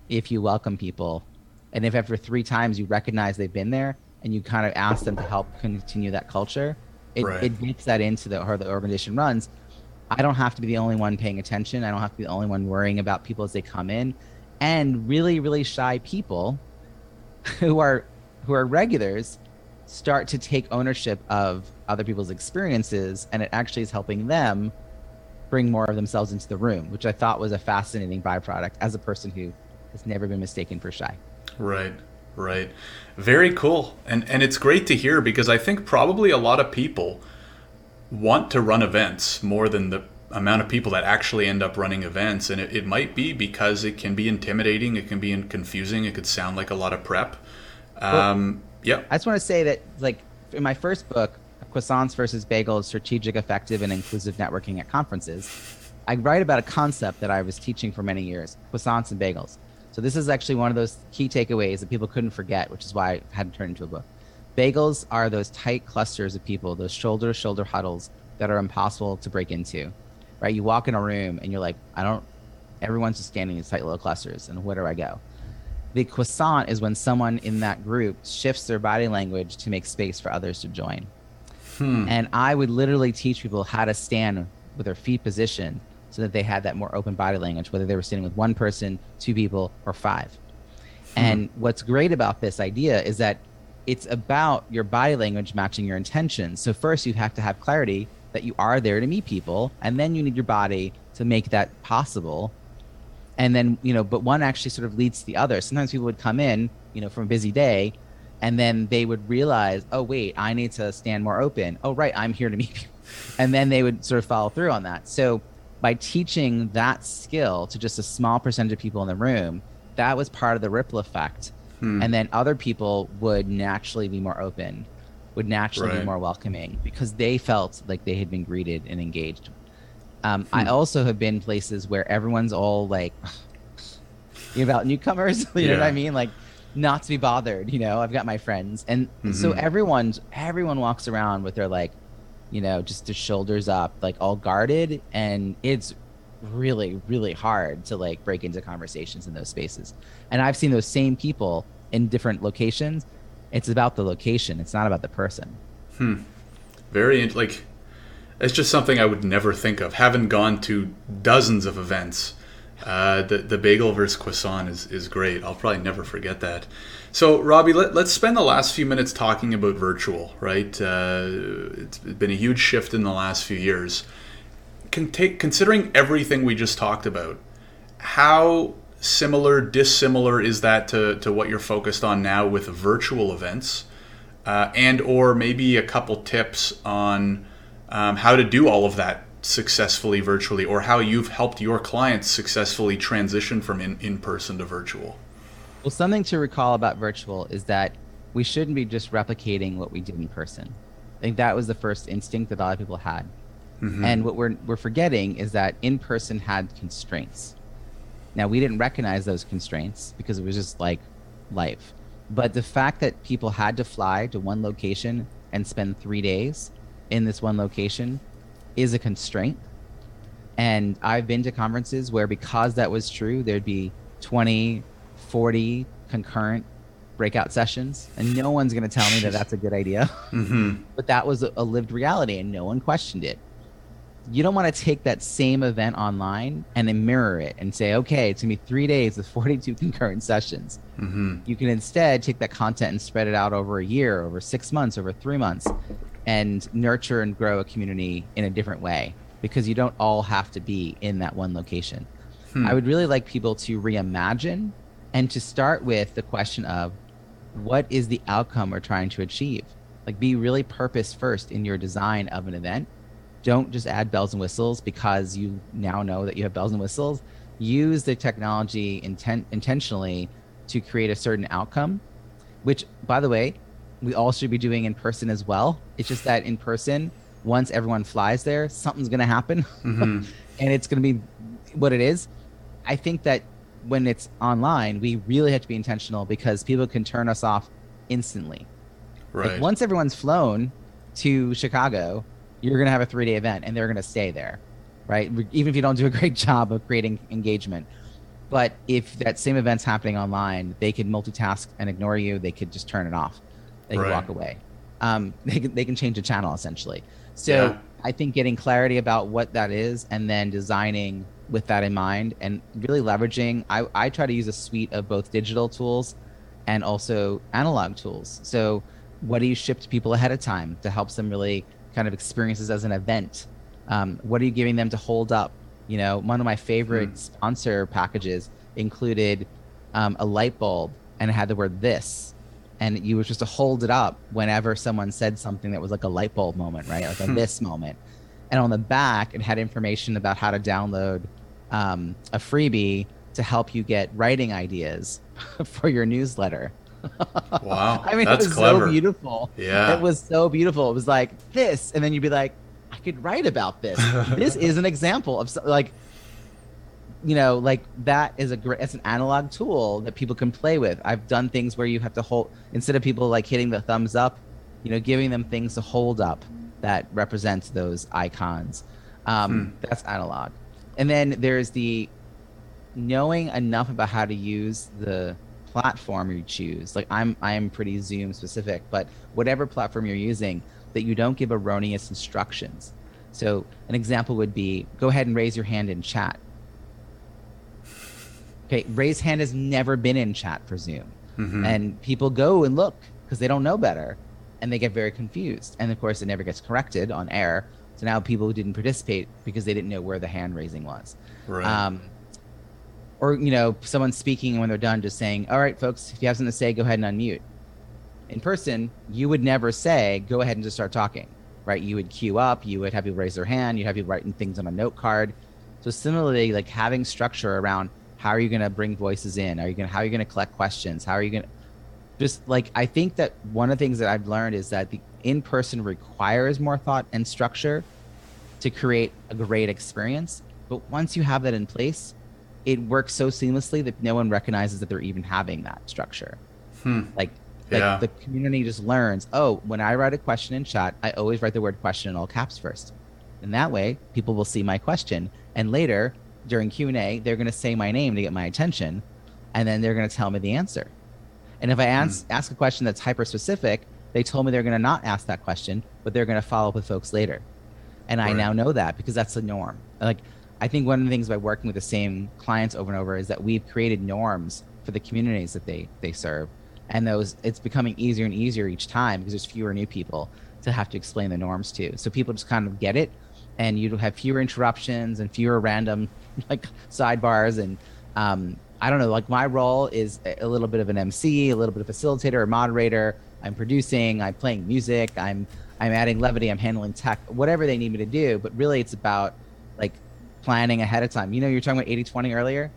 if you welcome people and if after three times you recognize they've been there and you kind of ask them to help continue that culture it, right. it gets that into the how the organization runs. I don't have to be the only one paying attention. I don't have to be the only one worrying about people as they come in. And really really shy people who are who are regulars start to take ownership of other people's experiences and it actually is helping them bring more of themselves into the room which i thought was a fascinating byproduct as a person who has never been mistaken for shy right right very cool and and it's great to hear because i think probably a lot of people want to run events more than the amount of people that actually end up running events and it, it might be because it can be intimidating it can be confusing it could sound like a lot of prep um, yeah. I just want to say that, like, in my first book, Croissants versus Bagels Strategic, Effective, and Inclusive Networking at Conferences, I write about a concept that I was teaching for many years croissants and bagels. So, this is actually one of those key takeaways that people couldn't forget, which is why I had to turn into a book. Bagels are those tight clusters of people, those shoulder to shoulder huddles that are impossible to break into, right? You walk in a room and you're like, I don't, everyone's just standing in these tight little clusters, and where do I go? The croissant is when someone in that group shifts their body language to make space for others to join. Hmm. And I would literally teach people how to stand with their feet positioned so that they had that more open body language, whether they were sitting with one person, two people, or five. Hmm. And what's great about this idea is that it's about your body language matching your intentions. So, first, you have to have clarity that you are there to meet people, and then you need your body to make that possible and then you know but one actually sort of leads to the other sometimes people would come in you know from a busy day and then they would realize oh wait i need to stand more open oh right i'm here to meet people and then they would sort of follow through on that so by teaching that skill to just a small percentage of people in the room that was part of the ripple effect hmm. and then other people would naturally be more open would naturally right. be more welcoming because they felt like they had been greeted and engaged um, hmm. I also have been places where everyone's all like you about newcomers. you yeah. know what I mean? Like not to be bothered. You know, I've got my friends, and mm-hmm. so everyone's everyone walks around with their like, you know, just the shoulders up, like all guarded, and it's really really hard to like break into conversations in those spaces. And I've seen those same people in different locations. It's about the location. It's not about the person. Hmm. Very like it's just something I would never think of. Having gone to dozens of events, uh, the the bagel versus croissant is, is great. I'll probably never forget that. So, Robbie, let, us spend the last few minutes talking about virtual. Right, uh, it's been a huge shift in the last few years. can take considering everything we just talked about, how similar, dissimilar is that to, to what you're focused on now with virtual events, uh, and or maybe a couple tips on um, how to do all of that successfully virtually, or how you've helped your clients successfully transition from in, in person to virtual. Well, something to recall about virtual is that we shouldn't be just replicating what we did in person. I think that was the first instinct that a lot of people had. Mm-hmm. And what we're, we're forgetting is that in person had constraints. Now, we didn't recognize those constraints because it was just like life. But the fact that people had to fly to one location and spend three days in this one location is a constraint. And I've been to conferences where, because that was true, there'd be 20, 40 concurrent breakout sessions, and no one's going to tell me that that's a good idea. Mm-hmm. but that was a lived reality, and no one questioned it you don't want to take that same event online and then mirror it and say, okay, it's gonna be three days with 42 concurrent sessions. Mm-hmm. You can instead take that content and spread it out over a year, over six months, over three months, and nurture and grow a community in a different way because you don't all have to be in that one location. Hmm. I would really like people to reimagine and to start with the question of what is the outcome we're trying to achieve? Like, be really purpose first in your design of an event don't just add bells and whistles because you now know that you have bells and whistles. Use the technology intent intentionally to create a certain outcome, which, by the way, we all should be doing in person as well. It's just that in person, once everyone flies there, something's going to happen, mm-hmm. and it's going to be what it is. I think that when it's online, we really have to be intentional because people can turn us off instantly. Right. Like once everyone's flown to Chicago, you're going to have a three day event and they're going to stay there, right? Even if you don't do a great job of creating engagement. But if that same event's happening online, they could multitask and ignore you. They could just turn it off. They right. can walk away. Um, they can they can change the channel essentially. So yeah. I think getting clarity about what that is and then designing with that in mind and really leveraging. I, I try to use a suite of both digital tools and also analog tools. So what do you ship to people ahead of time to help them really kind of experience this as an event? Um, what are you giving them to hold up? You know, one of my favorite mm. sponsor packages included um, a light bulb and it had the word this. And you were just to hold it up whenever someone said something that was like a light bulb moment, right? Like a hmm. this moment. And on the back, it had information about how to download um, a freebie to help you get writing ideas for your newsletter. Wow. I mean, that's it was clever. so beautiful. Yeah. It was so beautiful. It was like this. And then you'd be like, I could write about this. this is an example of like, you know, like that is a great, it's an analog tool that people can play with. I've done things where you have to hold, instead of people like hitting the thumbs up, you know, giving them things to hold up that represents those icons. Um, hmm. That's analog. And then there's the knowing enough about how to use the platform you choose like i'm i'm pretty zoom specific but whatever platform you're using that you don't give erroneous instructions so an example would be go ahead and raise your hand in chat okay raise hand has never been in chat for zoom. Mm-hmm. and people go and look because they don't know better and they get very confused. And of course it never gets corrected on air. So now people who didn't participate because they didn't know where the hand raising was. Right. Um, or you know someone speaking and when they're done just saying all right folks if you have something to say go ahead and unmute. In person you would never say go ahead and just start talking right? You would queue up you would have people raise their hand you'd have people writing things on a note card. So similarly like having structure around how are you going to bring voices in are you going to how are you going to collect questions how are you going to just like i think that one of the things that i've learned is that the in person requires more thought and structure to create a great experience but once you have that in place it works so seamlessly that no one recognizes that they're even having that structure. Hmm. Like, like yeah. the community just learns, oh, when I write a question in chat, I always write the word question in all caps first. And that way, people will see my question. And later, during Q&A, they're going to say my name to get my attention. And then they're going to tell me the answer. And if I ask, hmm. ask a question that's hyper specific, they told me they're going to not ask that question, but they're going to follow up with folks later. And right. I now know that because that's the norm. Like I think one of the things by working with the same clients over and over is that we've created norms for the communities that they they serve, and those it's becoming easier and easier each time because there's fewer new people to have to explain the norms to. So people just kind of get it, and you'd have fewer interruptions and fewer random like sidebars and um, I don't know, like my role is a little bit of an MC, a little bit of facilitator or moderator. I'm producing, I'm playing music, I'm I'm adding levity, I'm handling tech, whatever they need me to do. But really it's about like planning ahead of time. You know, you're talking about 80-20 earlier.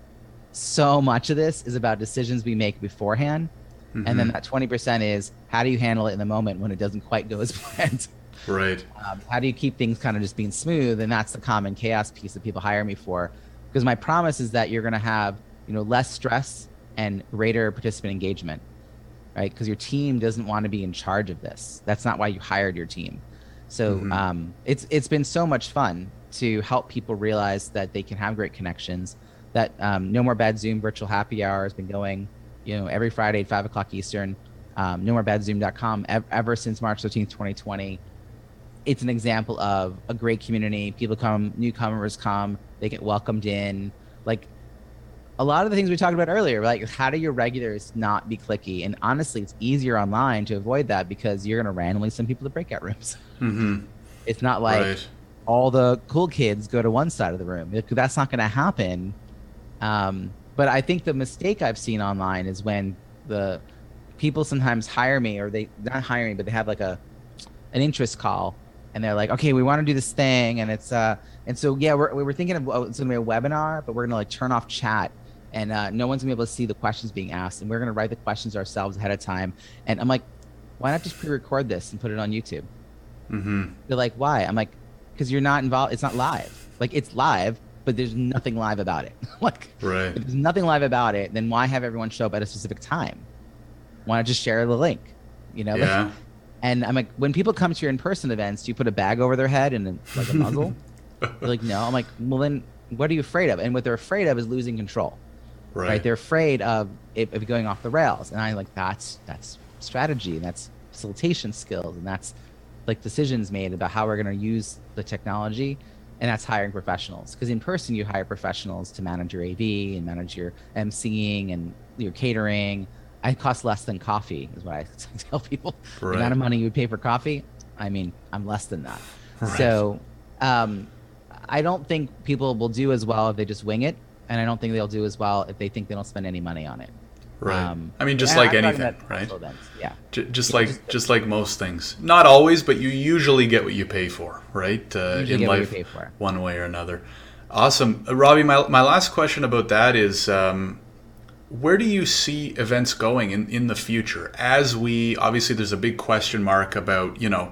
So much of this is about decisions we make beforehand. Mm-hmm. And then mm-hmm. that 20% is how do you handle it in the moment when it doesn't quite go as planned? Right. Um, how do you keep things kind of just being smooth? And that's the common chaos piece that people hire me for. Because my promise is that you're going to have you know less stress and greater participant engagement right because your team doesn't want to be in charge of this that's not why you hired your team so mm-hmm. um, it's it's been so much fun to help people realize that they can have great connections that um, no more bad zoom virtual happy hour has been going you know every friday at 5 o'clock eastern um, no more bad zoom.com ever, ever since march 13th 2020 it's an example of a great community people come newcomers come they get welcomed in like a lot of the things we talked about earlier, like how do your regulars not be cliquey? And honestly, it's easier online to avoid that because you're going to randomly send people to breakout rooms. Mm-hmm. It's not like right. all the cool kids go to one side of the room. That's not going to happen. Um, but I think the mistake I've seen online is when the people sometimes hire me or they not hire me, but they have like a an interest call and they're like, okay, we want to do this thing, and it's uh, and so yeah, we're we are thinking of oh, it's gonna be a webinar, but we're gonna like turn off chat and uh, no one's gonna be able to see the questions being asked and we're gonna write the questions ourselves ahead of time and i'm like why not just pre-record this and put it on youtube? Mm-hmm. they're like why? I'm like because you're not involved it's not live. Like it's live but there's nothing live about it. Like right. if there's nothing live about it then why have everyone show up at a specific time? Why not just share the link? You know yeah. Like, and i'm like when people come to your in-person events do you put a bag over their head and like a muzzle they're like no i'm like well then what are you afraid of and what they're afraid of is losing control Right. right? They're afraid of it of going off the rails, and I like that's that's strategy, and that's facilitation skills, and that's like decisions made about how we're going to use the technology, and that's hiring professionals. Because in person, you hire professionals to manage your AV and manage your mc'ing and your catering. I cost less than coffee, is what I tell people. Right. The amount of money you would pay for coffee, I mean, I'm less than that. Right. So, um, I don't think people will do as well if they just wing it and I don't think they'll do as well if they think they don't spend any money on it. Right. Um, I mean, just like I'm anything, right? Events. Yeah. J- just like just, just, like most things. Not always, but you usually get what you pay for, right? Uh, in life, one way or another. Awesome, uh, Robbie. My my last question about that is. Um, where do you see events going in, in the future as we obviously there's a big question mark about you know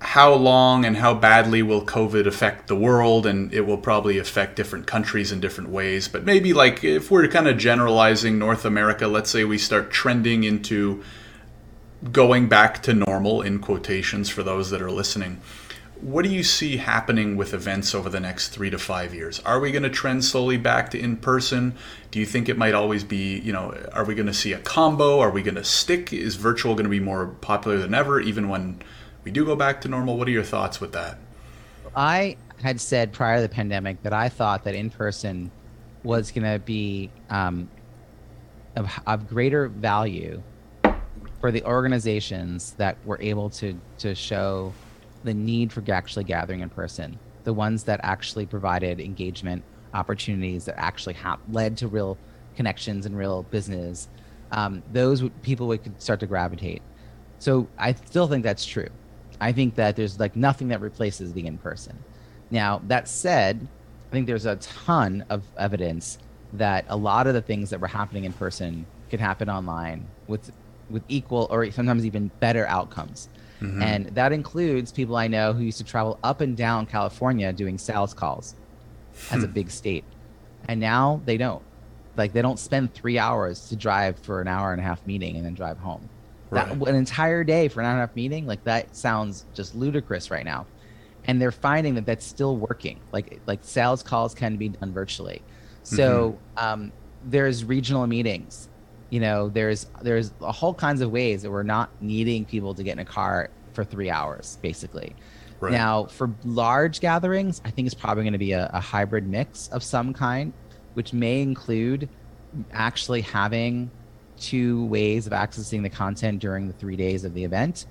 how long and how badly will COVID affect the world? And it will probably affect different countries in different ways. But maybe, like, if we're kind of generalizing North America, let's say we start trending into going back to normal, in quotations, for those that are listening. What do you see happening with events over the next three to five years? Are we going to trend slowly back to in person? Do you think it might always be, you know, are we going to see a combo? Are we going to stick? Is virtual going to be more popular than ever, even when we do go back to normal. What are your thoughts with that? I had said prior to the pandemic that I thought that in person was going to be um, of, of greater value for the organizations that were able to to show the need for actually gathering in person, the ones that actually provided engagement opportunities that actually ha- led to real connections and real business. Um, those people would start to gravitate. So I still think that's true. I think that there's like nothing that replaces the in person. Now, that said, I think there's a ton of evidence that a lot of the things that were happening in person could happen online with with equal or sometimes even better outcomes. Mm-hmm. And that includes people I know who used to travel up and down California doing sales calls as a hmm. big state. And now they don't. Like they don't spend 3 hours to drive for an hour and a half meeting and then drive home. That, an entire day for an hour and a half meeting, like that sounds just ludicrous right now. And they're finding that that's still working. Like like sales calls can be done virtually. So mm-hmm. um, there's regional meetings. You know, there's there's a whole kinds of ways that we're not needing people to get in a car for three hours, basically. Right. Now, for large gatherings, I think it's probably going to be a, a hybrid mix of some kind, which may include actually having two ways of accessing the content during the three days of the event.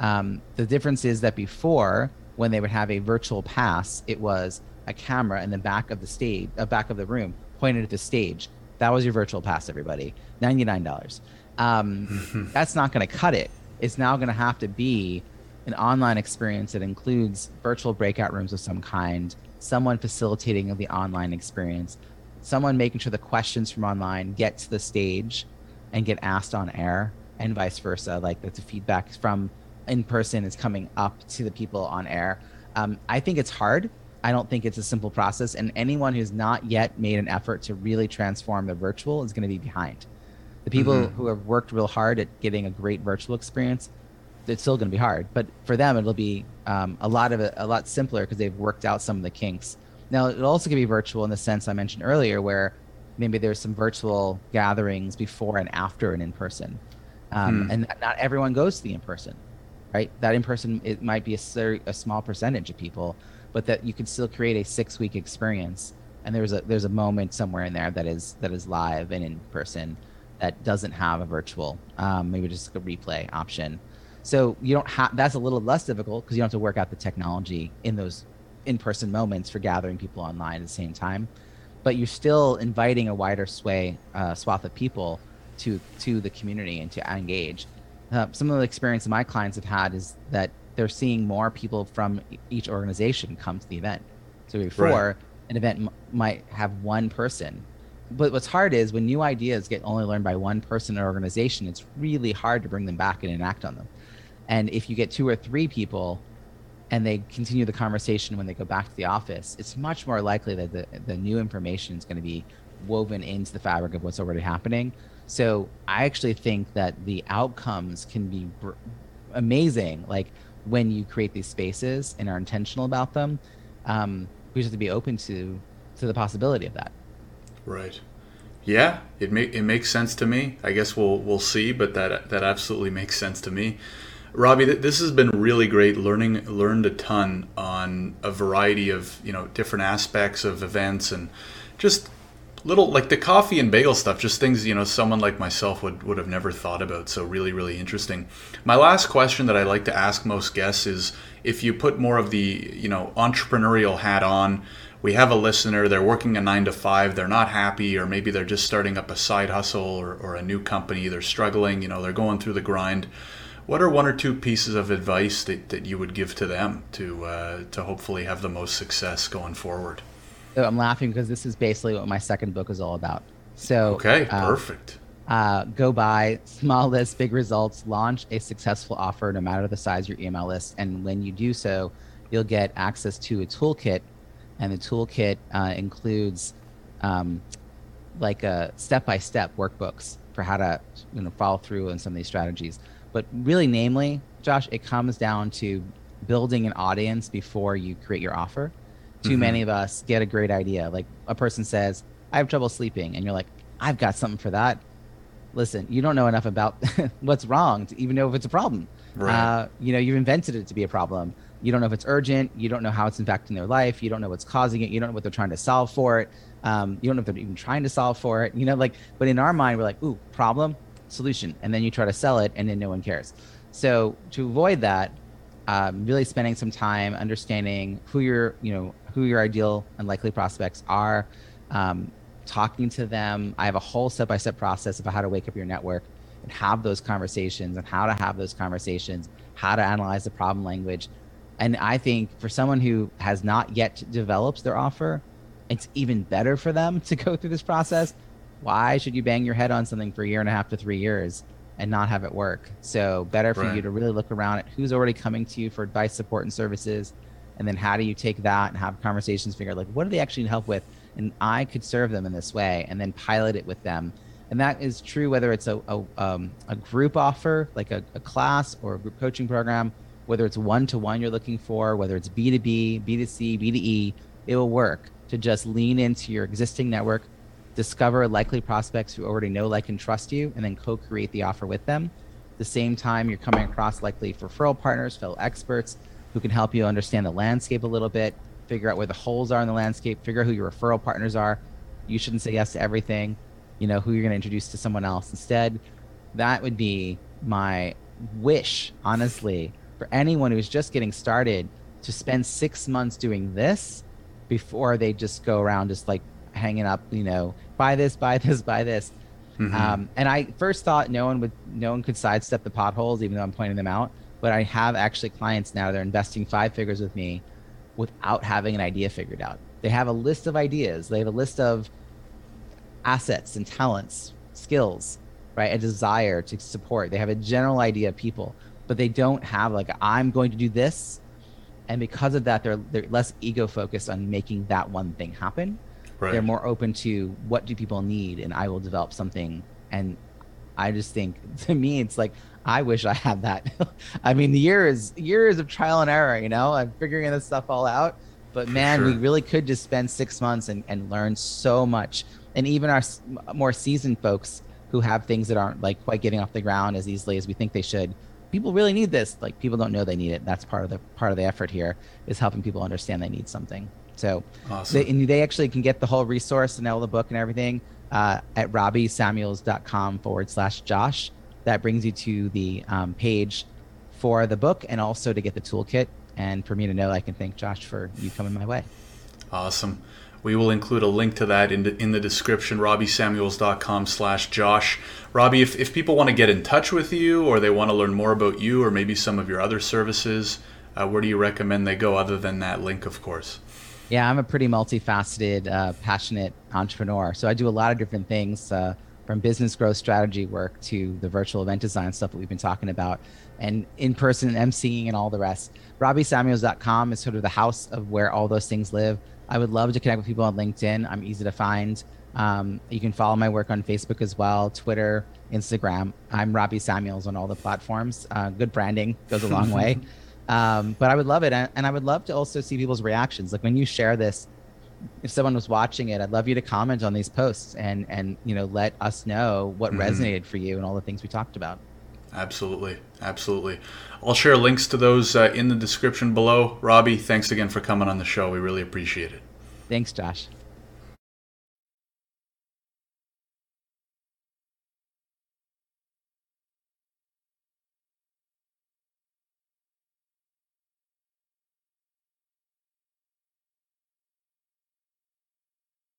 Um, the difference is that before when they would have a virtual pass, it was a camera in the back of the stage, uh, back of the room, pointed at the stage. That was your virtual pass, everybody. Ninety nine dollars. Um, that's not going to cut it. It's now going to have to be an online experience that includes virtual breakout rooms of some kind, someone facilitating the online experience, someone making sure the questions from online get to the stage and get asked on air, and vice versa. Like that the feedback from in person is coming up to the people on air. Um, I think it's hard. I don't think it's a simple process, and anyone who's not yet made an effort to really transform the virtual is going to be behind. The people mm-hmm. who have worked real hard at getting a great virtual experience, it's still going to be hard. But for them, it'll be um, a lot of it, a lot simpler because they've worked out some of the kinks. Now, it'll also be virtual in the sense I mentioned earlier, where maybe there's some virtual gatherings before and after an in person, um, hmm. and not everyone goes to the in person right? That in person, it might be a, a small percentage of people, but that you can still create a six week experience. And there's a there's a moment somewhere in there that is that is live and in person that doesn't have a virtual, um, maybe just a replay option. So you don't have that's a little less difficult because you don't have to work out the technology in those in-person moments for gathering people online at the same time. But you're still inviting a wider sway uh, swath of people to to the community and to engage uh, some of the experience my clients have had is that they're seeing more people from each organization come to the event. So before right. an event m- might have one person, but what's hard is when new ideas get only learned by one person or organization, it's really hard to bring them back and enact on them. And if you get two or three people and they continue the conversation when they go back to the office, it's much more likely that the, the new information is going to be woven into the fabric of what's already happening so I actually think that the outcomes can be br- amazing. Like when you create these spaces and are intentional about them, um, we just have to be open to to the possibility of that. Right. Yeah, it make it makes sense to me. I guess we'll we'll see, but that that absolutely makes sense to me. Robbie, this has been really great. Learning learned a ton on a variety of you know different aspects of events and just little like the coffee and bagel stuff just things you know someone like myself would would have never thought about so really really interesting. My last question that i like to ask most guests is if you put more of the you know entrepreneurial hat on we have a listener they're working a nine to five they're not happy or maybe they're just starting up a side hustle or, or a new company they're struggling you know they're going through the grind. What are one or two pieces of advice that, that you would give to them to uh, to hopefully have the most success going forward so I'm laughing because this is basically what my second book is all about. So okay, uh, perfect. Uh, go buy small list, big results. Launch a successful offer, no matter the size of your email list. And when you do so, you'll get access to a toolkit, and the toolkit uh, includes um, like a step-by-step workbooks for how to you know follow through on some of these strategies. But really, namely, Josh, it comes down to building an audience before you create your offer too mm-hmm. many of us get a great idea. Like a person says, I have trouble sleeping. And you're like, I've got something for that. Listen, you don't know enough about what's wrong to even know if it's a problem. Right. Uh, you know, you've invented it to be a problem. You don't know if it's urgent. You don't know how it's impacting their life. You don't know what's causing it. You don't know what they're trying to solve for it. Um, you don't know if they're even trying to solve for it. You know, like, but in our mind, we're like, ooh, problem, solution. And then you try to sell it and then no one cares. So to avoid that, um, really spending some time understanding who your you know who your ideal and likely prospects are um, talking to them i have a whole step-by-step process about how to wake up your network and have those conversations and how to have those conversations how to analyze the problem language and i think for someone who has not yet developed their offer it's even better for them to go through this process why should you bang your head on something for a year and a half to three years and not have it work. So better for right. you to really look around at who's already coming to you for advice, support, and services, and then how do you take that and have conversations, figure out like what do they actually need help with, and I could serve them in this way, and then pilot it with them. And that is true whether it's a a, um, a group offer like a, a class or a group coaching program, whether it's one to one you're looking for, whether it's B two B, B two C, B two E, it will work to just lean into your existing network discover likely prospects who already know, like, and trust you, and then co create the offer with them. The same time, you're coming across likely referral partners, fellow experts who can help you understand the landscape a little bit, figure out where the holes are in the landscape, figure out who your referral partners are. You shouldn't say yes to everything, you know, who you're going to introduce to someone else. Instead, that would be my wish, honestly, for anyone who's just getting started to spend six months doing this before they just go around just like hanging up, you know, buy this, buy this, buy this. Mm-hmm. Um, and I first thought no one would, no one could sidestep the potholes, even though I'm pointing them out. But I have actually clients now. They're investing five figures with me without having an idea figured out. They have a list of ideas. They have a list of assets and talents, skills, right? A desire to support. They have a general idea of people, but they don't have like I'm going to do this, and because of that, they're they're less ego focused on making that one thing happen. Right. They're more open to what do people need, and I will develop something. And I just think to me, it's like I wish I had that. I mean, the years years of trial and error. You know, I'm figuring this stuff all out. But man, sure. we really could just spend six months and, and learn so much. And even our more seasoned folks who have things that aren't like quite getting off the ground as easily as we think they should, people really need this. Like people don't know they need it. That's part of the part of the effort here is helping people understand they need something. So awesome. they, and they actually can get the whole resource and all the book and everything uh, at robbiesamuels.com forward slash Josh. That brings you to the um, page for the book and also to get the toolkit. And for me to know, I can thank Josh for you coming my way. Awesome. We will include a link to that in the, in the description, robbiesamuels.com slash Josh. Robbie, if, if people want to get in touch with you or they want to learn more about you or maybe some of your other services, uh, where do you recommend they go other than that link, of course? Yeah, I'm a pretty multifaceted, uh, passionate entrepreneur. So I do a lot of different things uh, from business growth strategy work to the virtual event design stuff that we've been talking about and in person emceeing and all the rest. RobbieSamuels.com is sort of the house of where all those things live. I would love to connect with people on LinkedIn. I'm easy to find. Um, you can follow my work on Facebook as well, Twitter, Instagram. I'm Robbie Samuels on all the platforms. Uh, good branding goes a long way. Um, but I would love it, and I would love to also see people's reactions. Like when you share this, if someone was watching it, I'd love you to comment on these posts and and you know let us know what mm-hmm. resonated for you and all the things we talked about. Absolutely, absolutely. I'll share links to those uh, in the description below. Robbie, thanks again for coming on the show. We really appreciate it. Thanks, Josh.